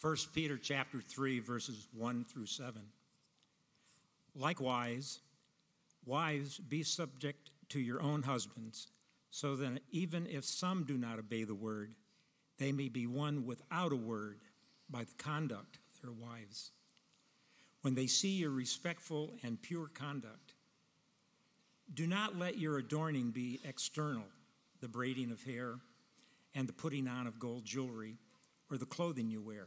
1 Peter chapter 3 verses 1 through 7. Likewise, wives be subject to your own husbands, so that even if some do not obey the word, they may be won without a word by the conduct of their wives. When they see your respectful and pure conduct, do not let your adorning be external, the braiding of hair and the putting on of gold jewelry or the clothing you wear,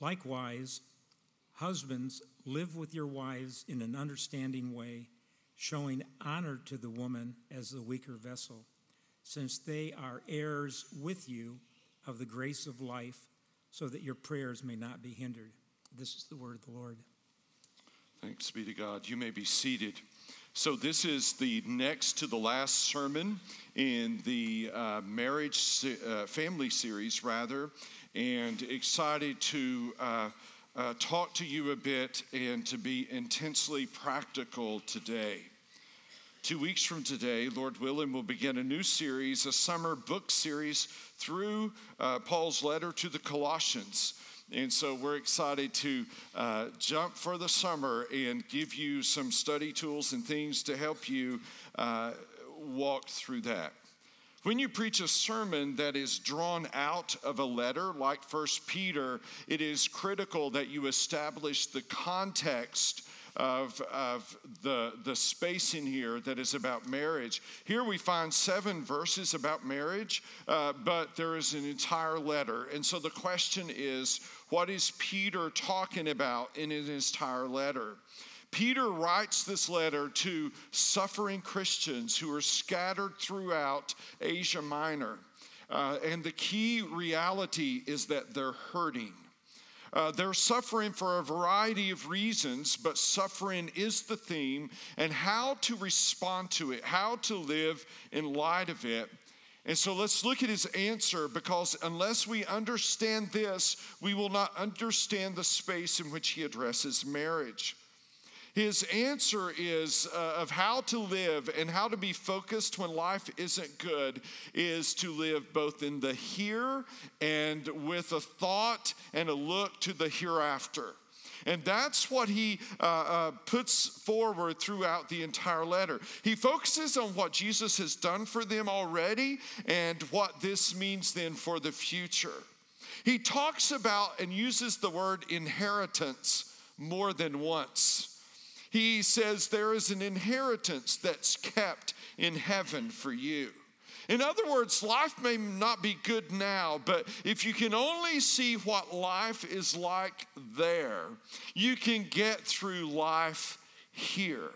Likewise, husbands, live with your wives in an understanding way, showing honor to the woman as the weaker vessel, since they are heirs with you of the grace of life, so that your prayers may not be hindered. This is the word of the Lord. Thanks be to God. You may be seated. So, this is the next to the last sermon in the uh, marriage uh, family series, rather, and excited to uh, uh, talk to you a bit and to be intensely practical today. Two weeks from today, Lord willing, we'll begin a new series, a summer book series through uh, Paul's letter to the Colossians. And so we're excited to uh, jump for the summer and give you some study tools and things to help you uh, walk through that. When you preach a sermon that is drawn out of a letter like First Peter, it is critical that you establish the context of, of the, the space in here that is about marriage. Here we find seven verses about marriage, uh, but there is an entire letter. And so the question is what is Peter talking about in his entire letter? Peter writes this letter to suffering Christians who are scattered throughout Asia Minor. Uh, and the key reality is that they're hurting. Uh, they're suffering for a variety of reasons, but suffering is the theme, and how to respond to it, how to live in light of it. And so let's look at his answer because unless we understand this, we will not understand the space in which he addresses marriage. His answer is uh, of how to live and how to be focused when life isn't good is to live both in the here and with a thought and a look to the hereafter. And that's what he uh, uh, puts forward throughout the entire letter. He focuses on what Jesus has done for them already and what this means then for the future. He talks about and uses the word inheritance more than once he says there is an inheritance that's kept in heaven for you. In other words, life may not be good now, but if you can only see what life is like there, you can get through life here.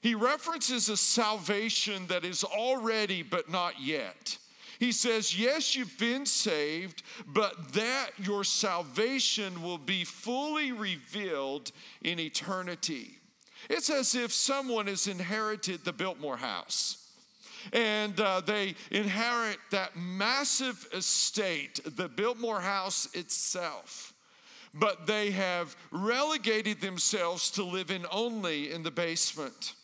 He references a salvation that is already but not yet. He says, Yes, you've been saved, but that your salvation will be fully revealed in eternity. It's as if someone has inherited the Biltmore house and uh, they inherit that massive estate, the Biltmore house itself. But they have relegated themselves to living only in the basement.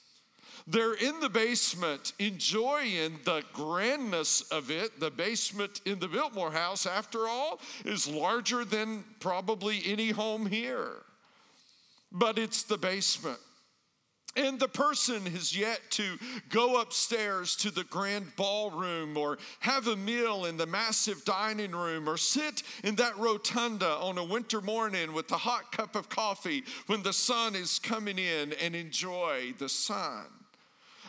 They're in the basement enjoying the grandness of it. The basement in the Biltmore house, after all, is larger than probably any home here. But it's the basement. And the person has yet to go upstairs to the grand ballroom or have a meal in the massive dining room or sit in that rotunda on a winter morning with a hot cup of coffee when the sun is coming in and enjoy the sun.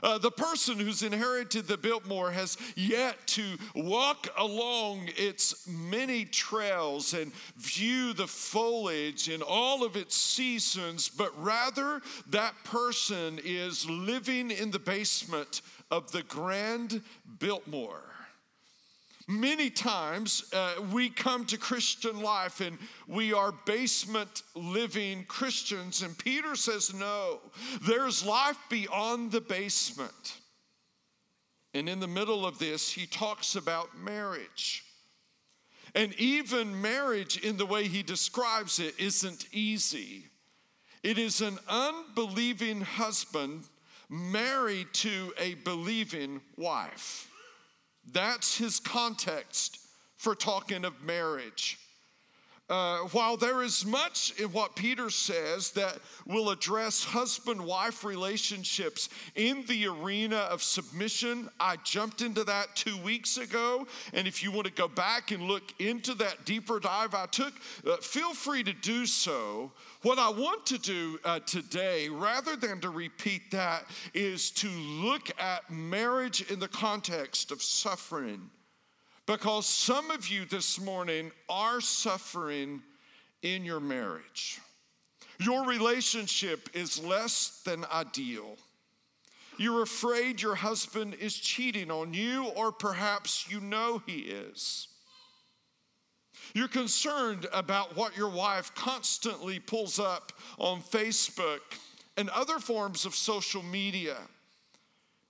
Uh, the person who's inherited the Biltmore has yet to walk along its many trails and view the foliage in all of its seasons, but rather that person is living in the basement of the grand Biltmore. Many times uh, we come to Christian life and we are basement living Christians, and Peter says, No, there's life beyond the basement. And in the middle of this, he talks about marriage. And even marriage, in the way he describes it, isn't easy. It is an unbelieving husband married to a believing wife. That's his context for talking of marriage. Uh, while there is much in what Peter says that will address husband wife relationships in the arena of submission, I jumped into that two weeks ago. And if you want to go back and look into that deeper dive I took, uh, feel free to do so. What I want to do uh, today, rather than to repeat that, is to look at marriage in the context of suffering because some of you this morning are suffering in your marriage. Your relationship is less than ideal. You're afraid your husband is cheating on you, or perhaps you know he is. You're concerned about what your wife constantly pulls up on Facebook and other forms of social media.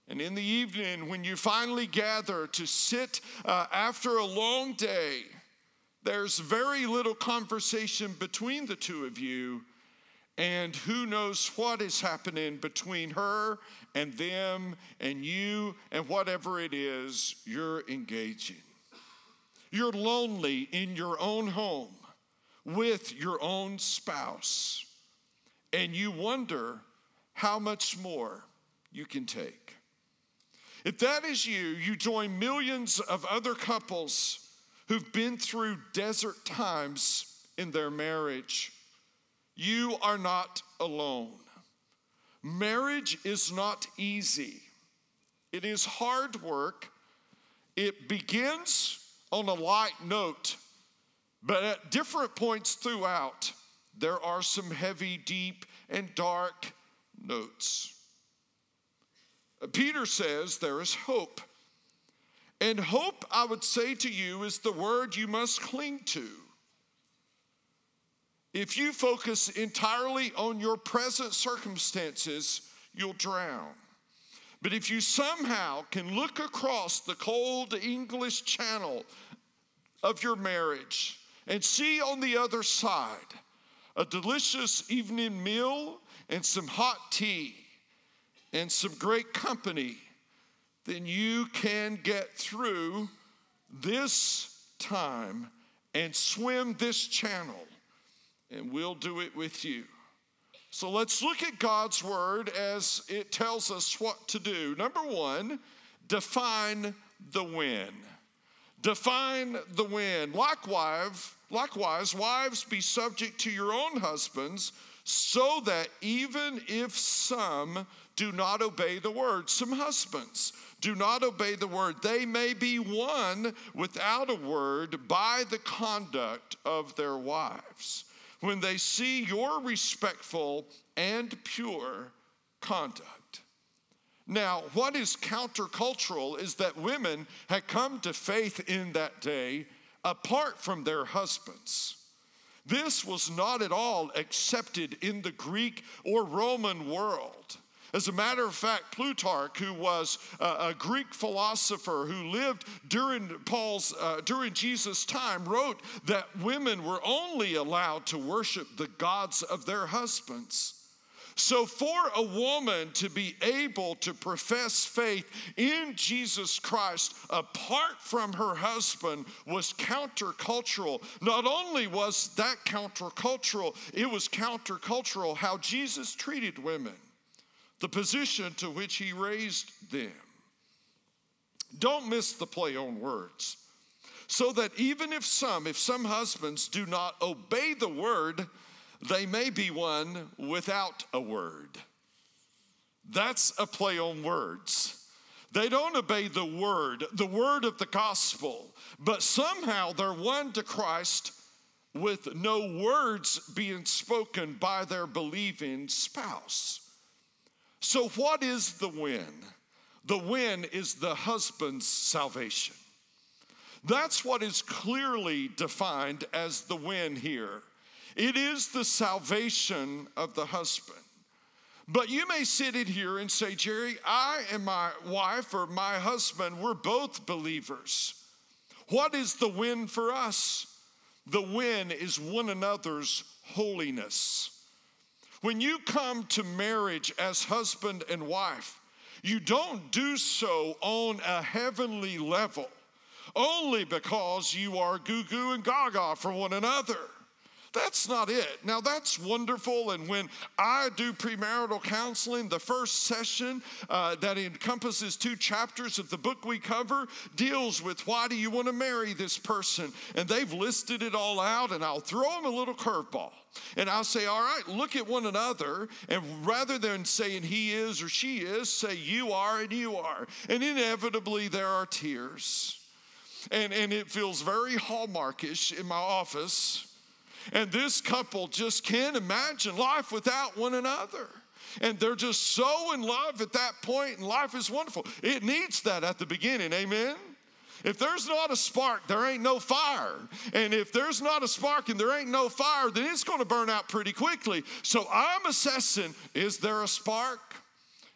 And in the evening, when you finally gather to sit uh, after a long day, there's very little conversation between the two of you, and who knows what is happening between her and them and you and whatever it is you're engaging. You're lonely in your own home with your own spouse, and you wonder how much more you can take. If that is you, you join millions of other couples who've been through desert times in their marriage. You are not alone. Marriage is not easy, it is hard work. It begins on a light note, but at different points throughout, there are some heavy, deep, and dark notes. Peter says there is hope. And hope, I would say to you, is the word you must cling to. If you focus entirely on your present circumstances, you'll drown. But if you somehow can look across the cold English channel of your marriage and see on the other side a delicious evening meal and some hot tea and some great company, then you can get through this time and swim this channel, and we'll do it with you. So let's look at God's word as it tells us what to do. Number one, define the when. Define the when. Likewise, likewise, wives, be subject to your own husbands, so that even if some do not obey the word. Some husbands do not obey the word. They may be won without a word by the conduct of their wives when they see your respectful and pure conduct. Now, what is countercultural is that women had come to faith in that day apart from their husbands. This was not at all accepted in the Greek or Roman world. As a matter of fact, Plutarch, who was a, Greek philosopher who lived during Paul's uh, during Jesus' time, wrote that women were only allowed to worship the gods of their husbands. So, for a woman to be able to profess faith in Jesus Christ apart from her husband was countercultural. Not only was that countercultural, it was countercultural how Jesus treated women the position to which he raised them. Don't miss the play on words. So that even if some, if some husbands do not obey the word, they may be won without a word. That's a play on words. They don't obey the word, the word of the gospel, but somehow they're won to Christ with no words being spoken by their believing spouse. So, what is the win? The win is the husband's salvation. That's what is clearly defined as the win here. It is the salvation of the husband. But you may sit in here and say, Jerry, I and my wife or my husband, we're both believers. What is the win for us? The win is one another's holiness. When you come to marriage as husband and wife, you don't do so on a heavenly level only because you are goo goo and gaga for one another. That's not it. Now, that's wonderful. And when I do premarital counseling, the first session uh, that encompasses two chapters of the book we cover deals with why do you want to marry this person? And they've listed it all out, and I'll throw them a little curveball. And I'll say, all right, look at one another. And rather than saying he is or she is, say you are and you are. And inevitably, there are tears. And, and it feels very hallmarkish in my office and this couple just can't imagine life without one another. And they're just so in love at that point, and life is wonderful. It needs that at the beginning, amen? If there's not a spark, there ain't no fire. And if there's not a spark and there ain't no fire, then it's going to burn out pretty quickly. So I'm assessing is there a spark?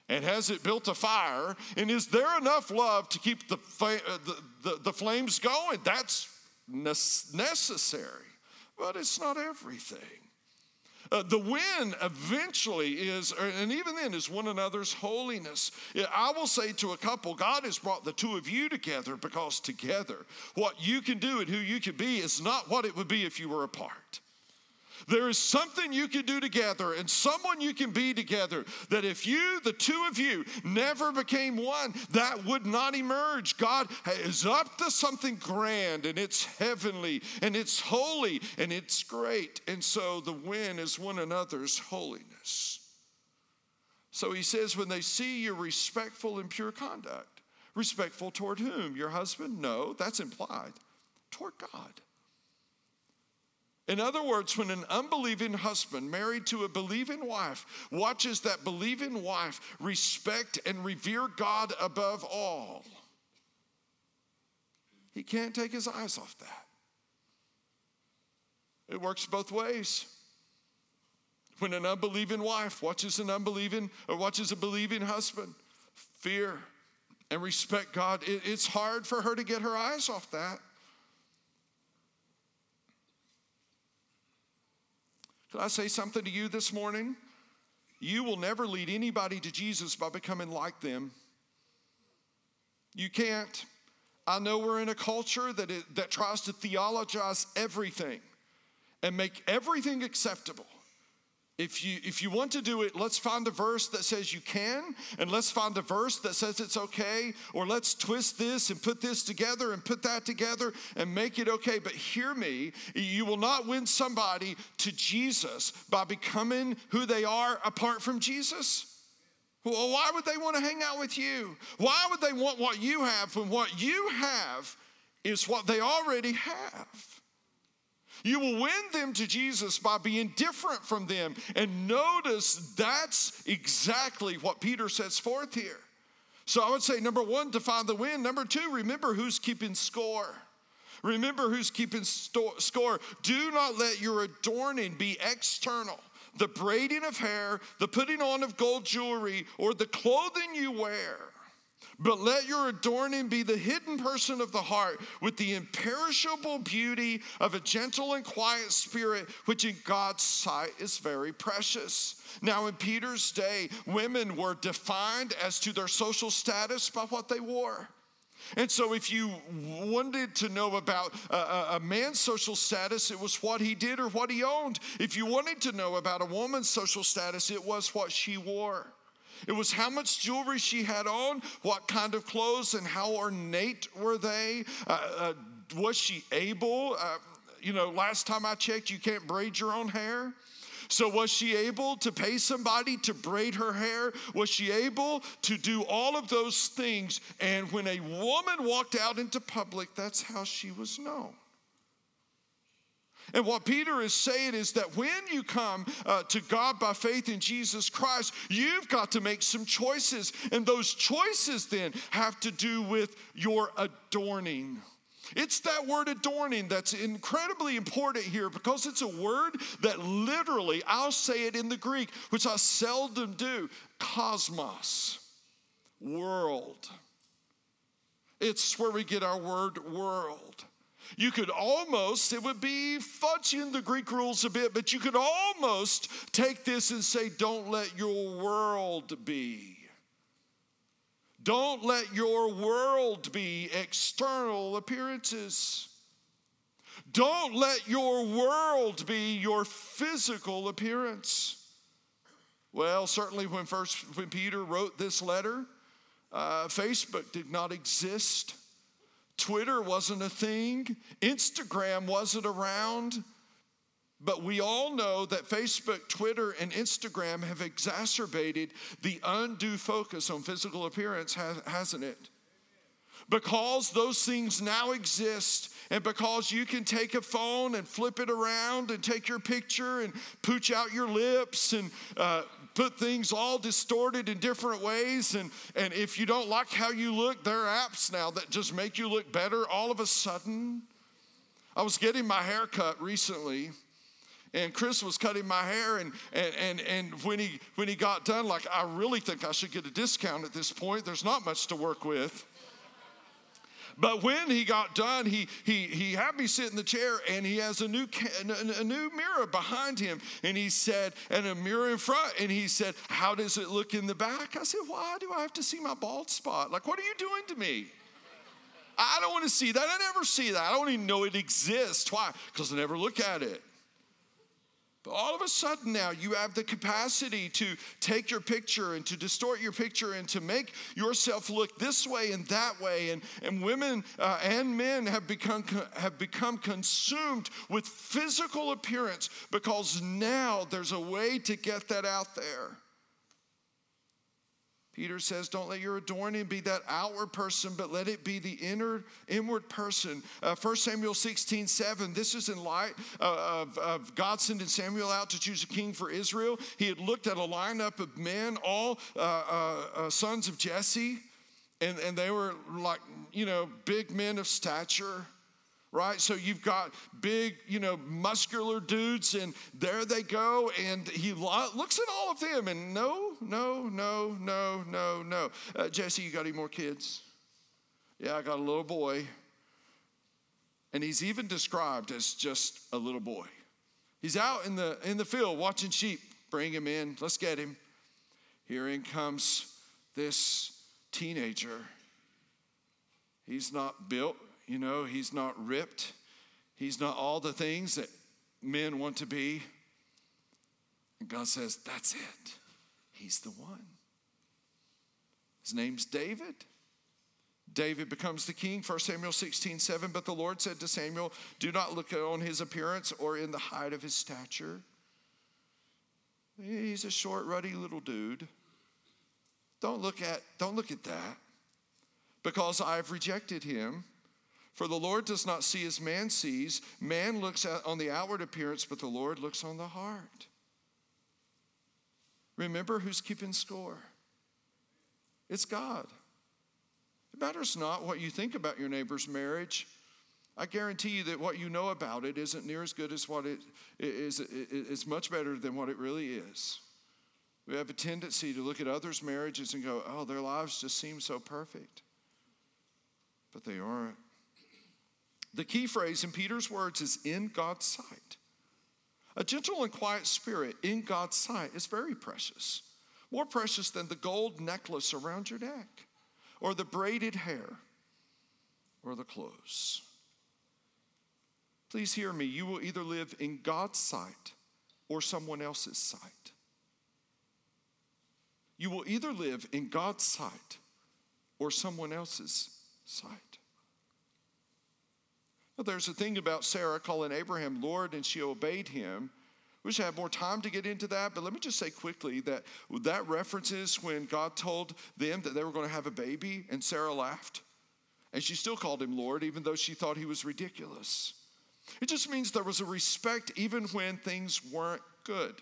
And has it built a fire? And is there enough love to keep the, uh, the, the, the flames going? That's necessary but it's not everything. Uh, the win eventually is, uh, and even then, is one another's holiness. I will say to a couple, God has brought the two of you together because together, what you can do and who you can be is not what it would be if you were apart. There is something you can do together and someone you can be together that if you, the two of you, never became one, that would not emerge. God is up to something grand and it's heavenly and it's holy and it's great. And so the win is one another's holiness. So he says, when they see your respectful and pure conduct, respectful toward whom? Your husband? No, that's implied. Toward God. In other words, when an unbelieving husband married to a believing wife watches that believing wife respect and revere God above all, he can't take his eyes off that. It works both ways. When an unbelieving wife watches an unbelieving or watches a believing husband, fear and respect God, it's hard for her to get her eyes off that. Can I say something to you this morning? You will never lead anybody to Jesus by becoming like them. You can't. I know we're in a culture that, it, that tries to theologize everything and make everything acceptable. If you, if you want to do it, let's find a verse that says you can, and let's find a verse that says it's okay, or let's twist this and put this together and put that together and make it okay. But hear me, you will not win somebody to Jesus by becoming who they are apart from Jesus. Well, why would they want to hang out with you? Why would they want what you have when what you have is what they already have? You will win them to Jesus by being different from them. And notice that's exactly what Peter sets forth here. So I would say number one, define the win. Number two, remember who's keeping score. Remember who's keeping score. Do not let your adorning be external. The braiding of hair, the putting on of gold jewelry, or the clothing you wear. But let your adorning be the hidden person of the heart with the imperishable beauty of a gentle and quiet spirit, which in God's sight is very precious. Now, in Peter's day, women were defined as to their social status by what they wore. And so, if you wanted to know about a, a, man's social status, it was what he did or what he owned. If you wanted to know about a woman's social status, it was what she wore. It was how much jewelry she had on, what kind of clothes, and how ornate were they. Uh, uh, was she able? Uh, you know, last time I checked, you can't braid your own hair. So, was she able to pay somebody to braid her hair? Was she able to do all of those things? And when a woman walked out into public, that's how she was known. And what Peter is saying is that when you come uh, to God by faith in Jesus Christ, you've got to make some choices. And those choices then have to do with your adorning. It's that word adorning that's incredibly important here because it's a word that literally, I'll say it in the Greek, which I seldom do cosmos, world. It's where we get our word world. You could almost, it would be fudging the Greek rules a bit, but you could almost take this and say, don't let your world be. Don't let your world be external appearances. Don't let your world be your physical appearance. Well, certainly when first when Peter wrote this letter, uh, Facebook did not exist. Twitter wasn't a thing. Instagram wasn't around. But we all know that Facebook, Twitter, and Instagram have exacerbated the undue focus on physical appearance, hasn't it? Because those things now exist, and because you can take a phone and flip it around and take your picture and pooch out your lips and uh, put things all distorted in different ways. And, and if you don't like how you look, there are apps now that just make you look better all of a sudden. I was getting my hair cut recently and Chris was cutting my hair and, and, and, and when, he, when he got done, like, I really think I should get a discount at this point. There's not much to work with. But when he got done, he, he, he had me sit in the chair and he has a new, a new mirror behind him. And he said, and a mirror in front. And he said, How does it look in the back? I said, Why do I have to see my bald spot? Like, what are you doing to me? I don't want to see that. I never see that. I don't even know it exists. Why? Because I never look at it. But all of a sudden now you have the capacity to take your picture and to distort your picture and to make yourself look this way and that way. And, and women uh, and men have become, have become consumed with physical appearance because now there's a way to get that out there. Peter says, Don't let your adorning be that outward person, but let it be the inner, inward person. Uh, 1 Samuel 16, 7. This is in light of, of, God sending Samuel out to choose a king for Israel. He had looked at a lineup of men, all uh, uh, uh, sons of Jesse, and, and they were like, you know, big men of stature right? So you've got big, you know, muscular dudes, and there they go. And he looks at all of them, and no, no, no, no, no, no. Uh, Jesse, you got any more kids? Yeah, I got a little boy. And he's even described as just a little boy. He's out in the in the field watching sheep. Bring him in. Let's get him. Here in comes this teenager. He's not built you know, he's not ripped, he's not all the things that men want to be. And God says, That's it. He's the one. His name's David. David becomes the king, 1 Samuel 16, 7. But the Lord said to Samuel, Do not look on his appearance or in the height of his stature. He's a short, ruddy little dude. Don't look at, don't look at that. Because I've rejected him. For the Lord does not see as man sees. Man looks on the outward appearance, but the Lord looks on the heart. Remember who's keeping score. It's God. It matters not what you think about your neighbor's marriage. I guarantee you that what you know about it isn't near as good as what it is, it's much better than what it really is. We have a tendency to look at others' marriages and go, oh, their lives just seem so perfect. But they aren't. The key phrase in Peter's words is in God's sight. A gentle and quiet spirit in God's sight is very precious, more precious than the gold necklace around your neck, or the braided hair, or the clothes. Please hear me. You will either live in God's sight or someone else's sight. You will either live in God's sight or someone else's sight. There's a thing about Sarah calling Abraham Lord, and she obeyed him. We should have more time to get into that, but let me just say quickly that that references when God told them that they were going to have a baby, and Sarah laughed. And she still called him Lord, even though she thought he was ridiculous. It just means there was a respect even when things weren't good,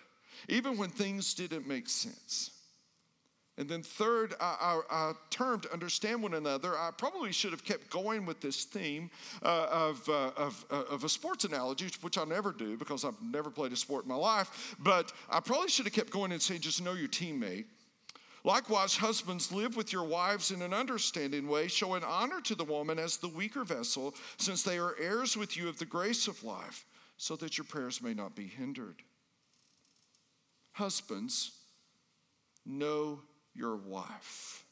even when things didn't make sense. And then, third, our, I, termed understand one another. I probably should have kept going with this theme uh, of, uh, of, uh, of a sports analogy, which I never do because I've never played a sport in my life. But I probably should have kept going and saying, just know your teammate. Likewise, husbands, live with your wives in an understanding way, showing honor to the woman as the weaker vessel, since they are heirs with you of the grace of life, so that your prayers may not be hindered. Husbands, know your wife.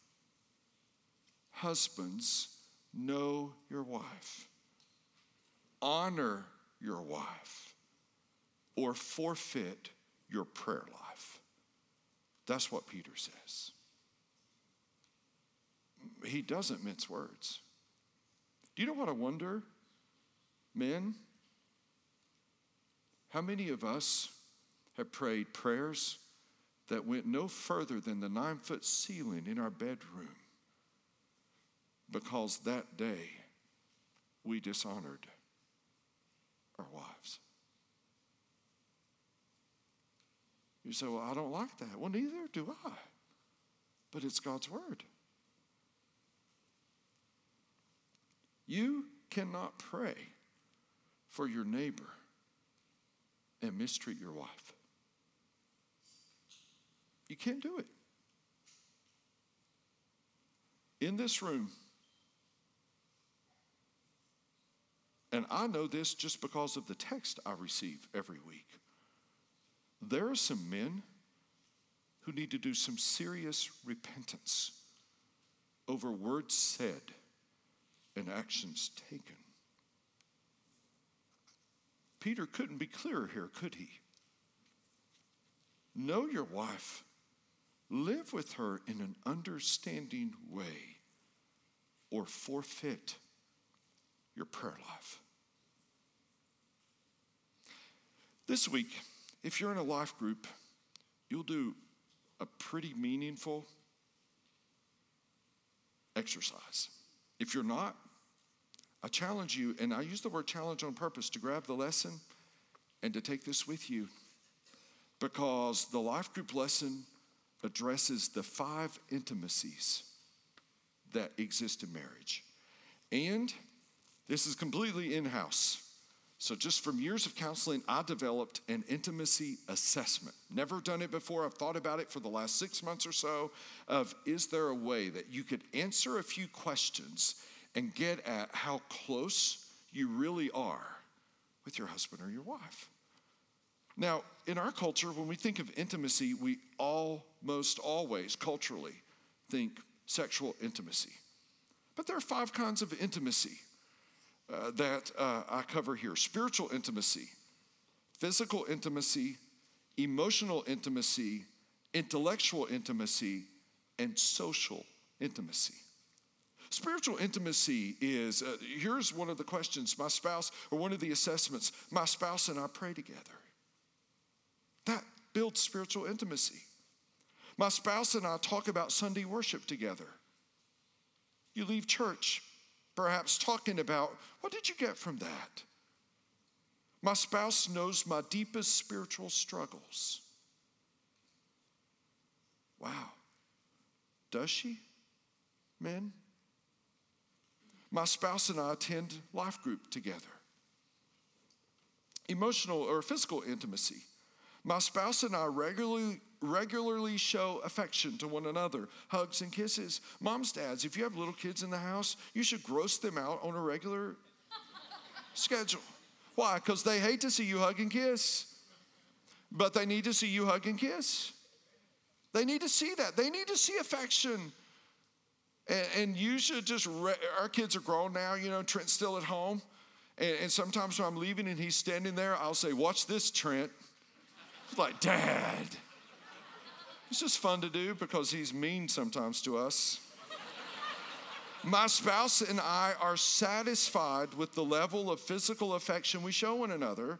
Husbands, know your wife. Honor your wife, or forfeit your prayer life. That's what Peter says. He doesn't mince words. Do you know what I wonder? Men, how many of us have prayed prayers that went no further than the nine foot ceiling in our bedroom because that day we dishonored our wives. You say, Well, I don't like that. Well, neither do I. But it's God's word. You cannot pray for your neighbor and mistreat your wife. You can't do it. In this room, and I know this just because of the text I receive every week, there are some men who need to do some serious repentance over words said and actions taken. Peter couldn't be clearer here, could he? Know your wife Live with her in an understanding way or forfeit your prayer life. This week, if you're in a life group, you'll do a pretty meaningful exercise. If you're not, I challenge you, and I use the word challenge on purpose to grab the lesson and to take this with you because the life group lesson addresses the five intimacies that exist in marriage. And this is completely in house. So, just from years of counseling, I developed an intimacy assessment. Never done it before. I've thought about it for the last six months or so. Of is there a way that you could answer a few questions and get at how close you really are with your husband or your wife? Now, in our culture, when we think of intimacy, we almost always culturally think sexual intimacy. But there are five kinds of intimacy uh, that uh, I cover here spiritual intimacy, physical intimacy, emotional intimacy, intellectual intimacy, and social intimacy. Spiritual intimacy is uh, here's one of the questions my spouse, or one of the assessments my spouse and I pray together. That builds spiritual intimacy. My spouse and I talk about Sunday worship together. You leave church perhaps talking about what did you get from that? My spouse knows my deepest spiritual struggles. Wow. Does she, men? My spouse and I attend life group together. Emotional or physical intimacy. My spouse and I regularly regularly show affection to one another, hugs and kisses. Moms, dads, if you have little kids in the house, you should gross them out on a regular schedule. Why? Because they hate to see you hug and kiss, but they need to see you hug and kiss. They need to see that. They need to see affection. And, and you should just, re- our kids are grown now, you know, Trent's still at home. And, and sometimes when I'm leaving and he's standing there, I'll say, Watch this, Trent. Like, Dad. It's just fun to do because he's mean sometimes to us. My spouse and I are satisfied with the level of physical affection we show one another.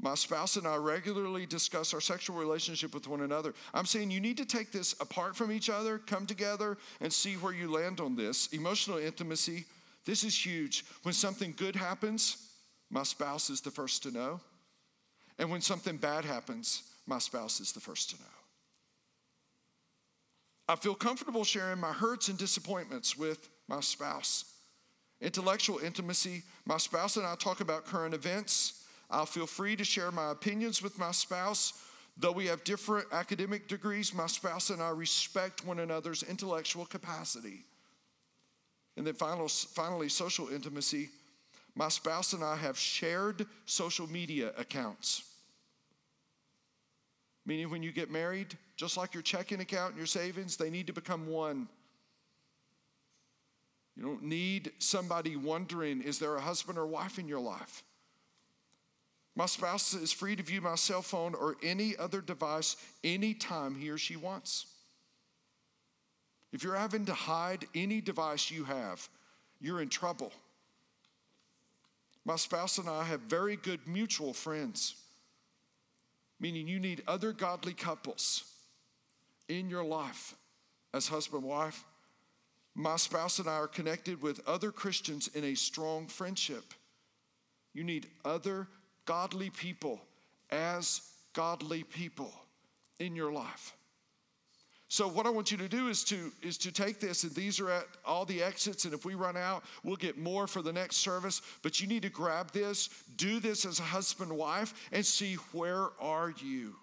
My spouse and I regularly discuss our sexual relationship with one another. I'm saying you need to take this apart from each other, come together, and see where you land on this. Emotional intimacy, this is huge. When something good happens, my spouse is the first to know. And when something bad happens, my spouse is the first to know. I feel comfortable sharing my hurts and disappointments with my spouse. Intellectual intimacy, my spouse and I talk about current events. I'll feel free to share my opinions with my spouse. Though we have different academic degrees, my spouse and I respect one another's intellectual capacity. And then final, finally, social intimacy. My spouse and I have shared social media accounts. Meaning, when you get married, just like your checking account and your savings, they need to become one. You don't need somebody wondering, is there a husband or wife in your life? My spouse is free to view my cell phone or any other device anytime he or she wants. If you're having to hide any device you have, you're in trouble. My spouse and I have very good mutual friends, meaning you need other godly couples in your life as husband wife. My spouse and I are connected with other Christians in a strong friendship. You need other godly people as godly people in your life. So what I want you to do is to is to take this and these are at all the exits and if we run out we'll get more for the next service but you need to grab this do this as a husband wife and see where are you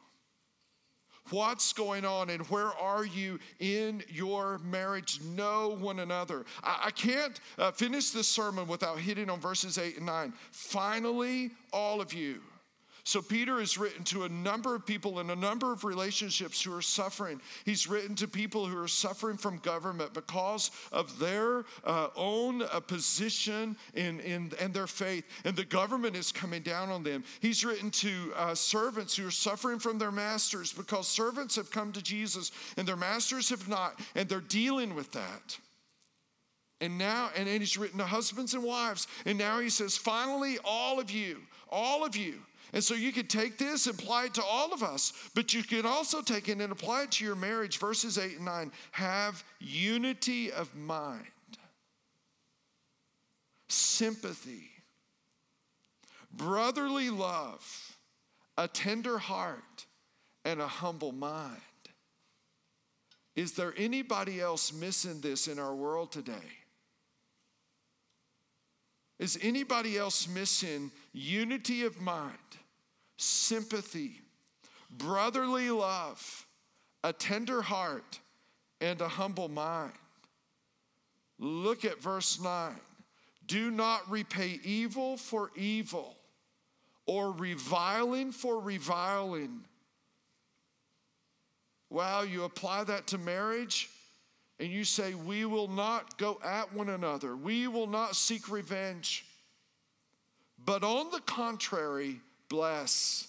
What's going on and where are you in your marriage? Know one another. I, I can't uh, finish this sermon without hitting on verses 8 and 9. Finally, all of you. So, Peter has written to a number of people in a number of relationships who are suffering. He's written to people who are suffering from government because of their uh, own uh, position in, in, and their faith, and the government is coming down on them. He's written to uh, servants who are suffering from their masters because servants have come to Jesus and their masters have not, and they're dealing with that. And now, and he's written to husbands and wives, and now he says, finally, all of you, all of you, and so you could take this apply it to all of us, but you can also take it and apply it to your marriage. Verses 8 and 9 have unity of mind, sympathy, brotherly love, a tender heart, and a humble mind. Is there anybody else missing this in our world today? Is anybody else missing unity of mind? Sympathy, brotherly love, a tender heart, and a humble mind. Look at verse 9. Do not repay evil for evil or reviling for reviling. Wow, you apply that to marriage and you say, We will not go at one another, we will not seek revenge. But on the contrary, bless.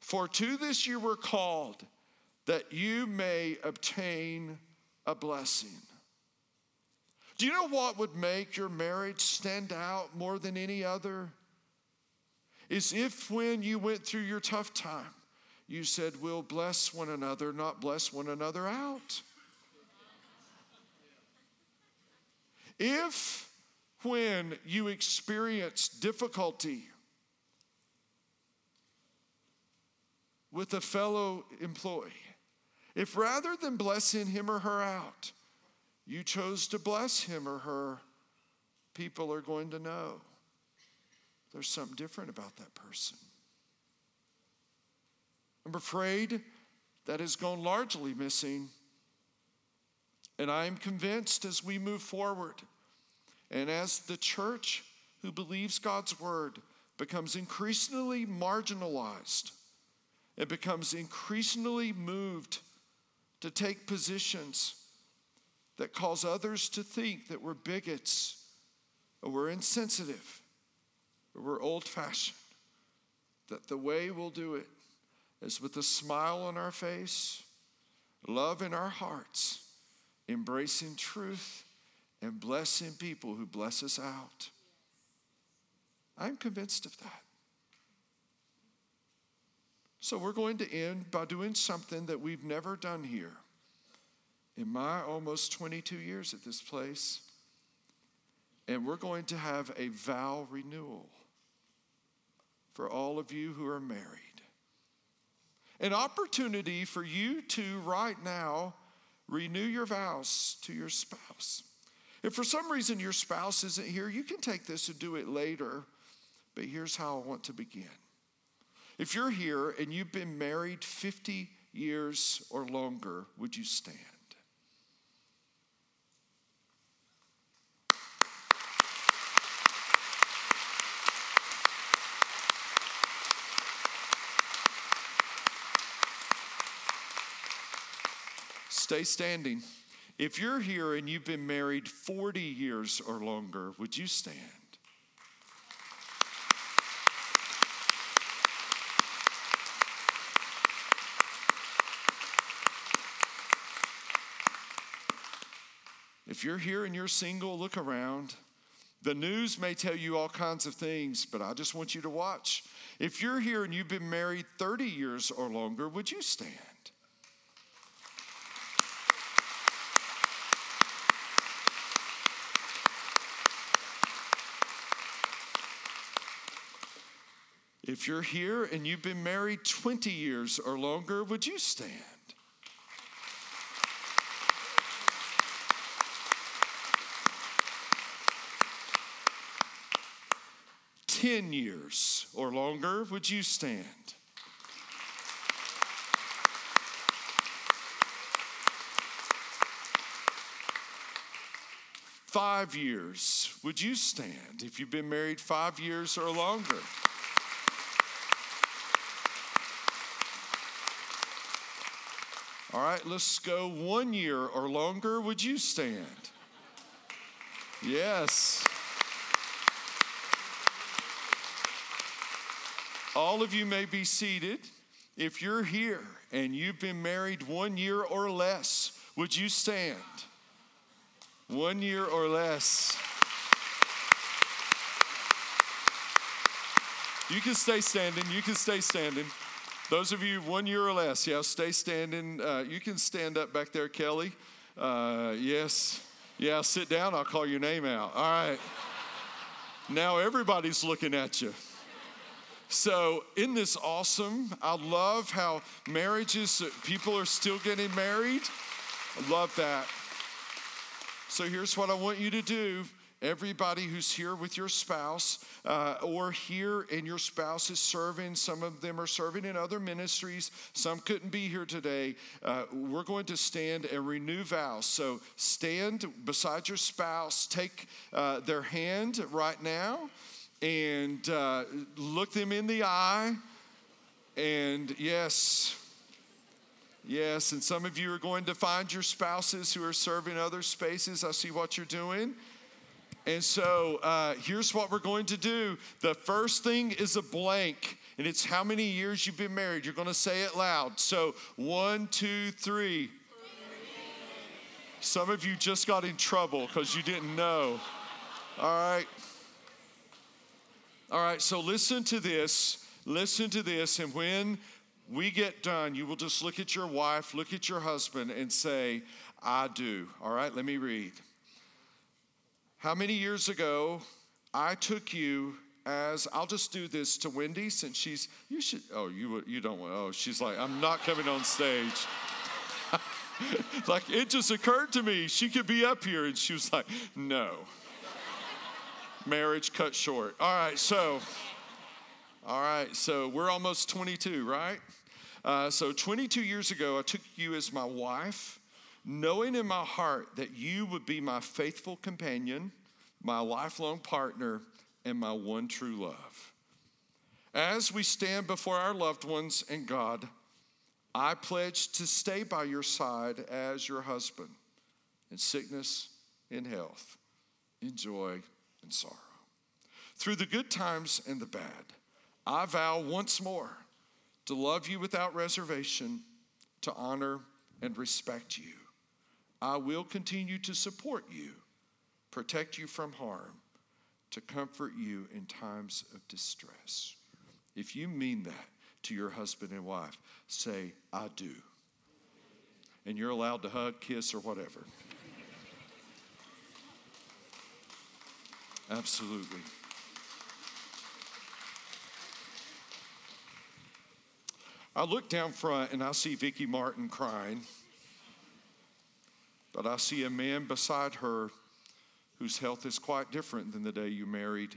For to this you were called, that you may obtain a blessing. Do you know what would make your marriage stand out more than any other? Is if when you went through your tough time, you said, We'll bless one another, not bless one another out. If when you experience difficulty, with a fellow employee, if rather than blessing him or her out, you chose to bless him or her, people are going to know there's something different about that person. I'm afraid that has gone largely missing. And I am convinced as we move forward and as the church who believes God's word becomes increasingly marginalized it becomes increasingly moved to take positions that cause others to think that we're bigots or we're insensitive or we're old fashioned. That the way we'll do it is with a smile on our face, love in our hearts, embracing truth, and blessing people who bless us out. I'm convinced of that. So we're going to end by doing something that we've never done here in my almost 22 years at this place. And we're going to have a vow renewal for all of you who are married. An opportunity for you to right now renew your vows to your spouse. If for some reason your spouse isn't here, you can take this and do it later. But here's how I want to begin. If you're here and you've been married 50 years or longer, would you stand? Stay standing. If you're here and you've been married 40 years or longer, would you stand? If you're here and you're single, look around. The news may tell you all kinds of things, but I just want you to watch. If you're here and you've been married 30 years or longer, would you stand? If you're here and you've been married 20 years or longer, would you stand? Ten years or longer, would you stand? Five years, would you stand if you've been married five years or longer? All right, let's go one year or longer. Would you stand? Yes. All of you may be seated. If you're here and you've been married one year or less, would you stand? One year or less. You can stay standing. You can stay standing. Those of you one year or less, yeah, stay standing. Uh, you can stand up back there, Kelly. Uh, yes. Yeah, sit down. I'll call your name out. All right. Now everybody's looking at you. So, isn't this awesome? I love how marriages, people are still getting married. I love that. So, here's what I want you to do everybody who's here with your spouse uh, or here and your spouse is serving some of them are serving in other ministries some couldn't be here today uh, we're going to stand and renew vows so stand beside your spouse take uh, their hand right now and uh, look them in the eye and yes Yes, and some of you are going to find your spouses who are serving other spaces. I see what you're doing. And so uh, here's what we're going to do. The first thing is a blank, and it's how many years you've been married. You're going to say it loud. So one, two, three. Some of you just got in trouble because you didn't know. All right. All right, so listen to this. Listen to this. And when we get done, you will just look at your wife, look at your husband, and say, I do. All right, let me read. How many years ago I took you as I'll just do this to Wendy since she's you should oh you you don't want oh she's like I'm not coming on stage. like it just occurred to me she could be up here and she was like no. Marriage cut short. All right, so all right, so we're almost 22, right? Uh, so 22 years ago, I took you as my wife knowing in my heart that you would be my faithful companion, my lifelong partner, and my one true love. As we stand before our loved ones and God, I pledge to stay by your side as your husband in sickness, in health, in joy, and sorrow. Through the good times and the bad, I vow once more to love you without reservation, to honor and respect you I will continue to support you, protect you from harm, to comfort you in times of distress. If you mean that to your husband and wife, say, I do. And you're allowed to hug, kiss, or whatever. Absolutely. I look down front and I see Vicki Martin crying. But I see a man beside her whose health is quite different than the day you married.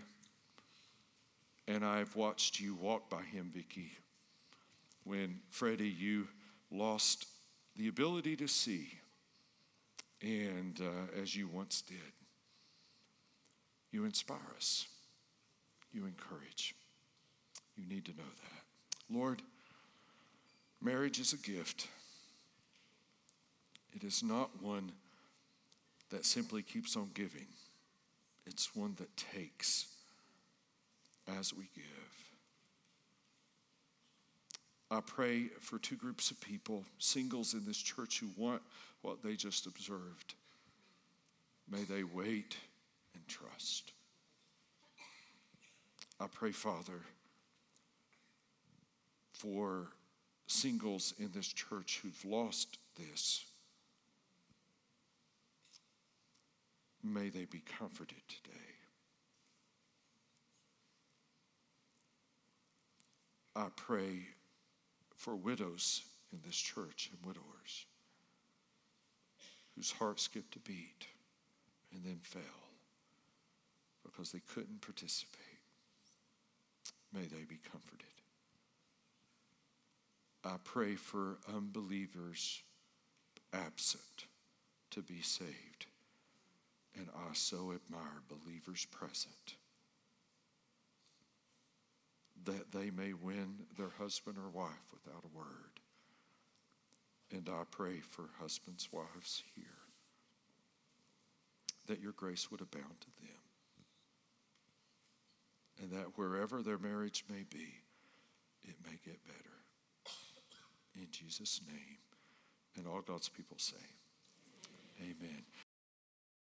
And I've watched you walk by him, Vicky. When Freddie, you lost the ability to see, and uh, as you once did, you inspire us, you encourage. You need to know that. Lord, marriage is a gift. It is not one that simply keeps on giving, it's one that takes as we give. I pray for two groups of people, singles in this church who want what they just observed. May they wait and trust. I pray, Father, for singles in this church who've lost this. May they be comforted today. I pray for widows in this church and widowers whose hearts skipped a beat and then fell because they couldn't participate. May they be comforted. I pray for unbelievers absent to be saved. And I so admire believers present that they may win their husband or wife without a word. And I pray for husbands, wives here, that your grace would abound to them. And that wherever their marriage may be, it may get better. In Jesus' name. And all God's people say, Amen.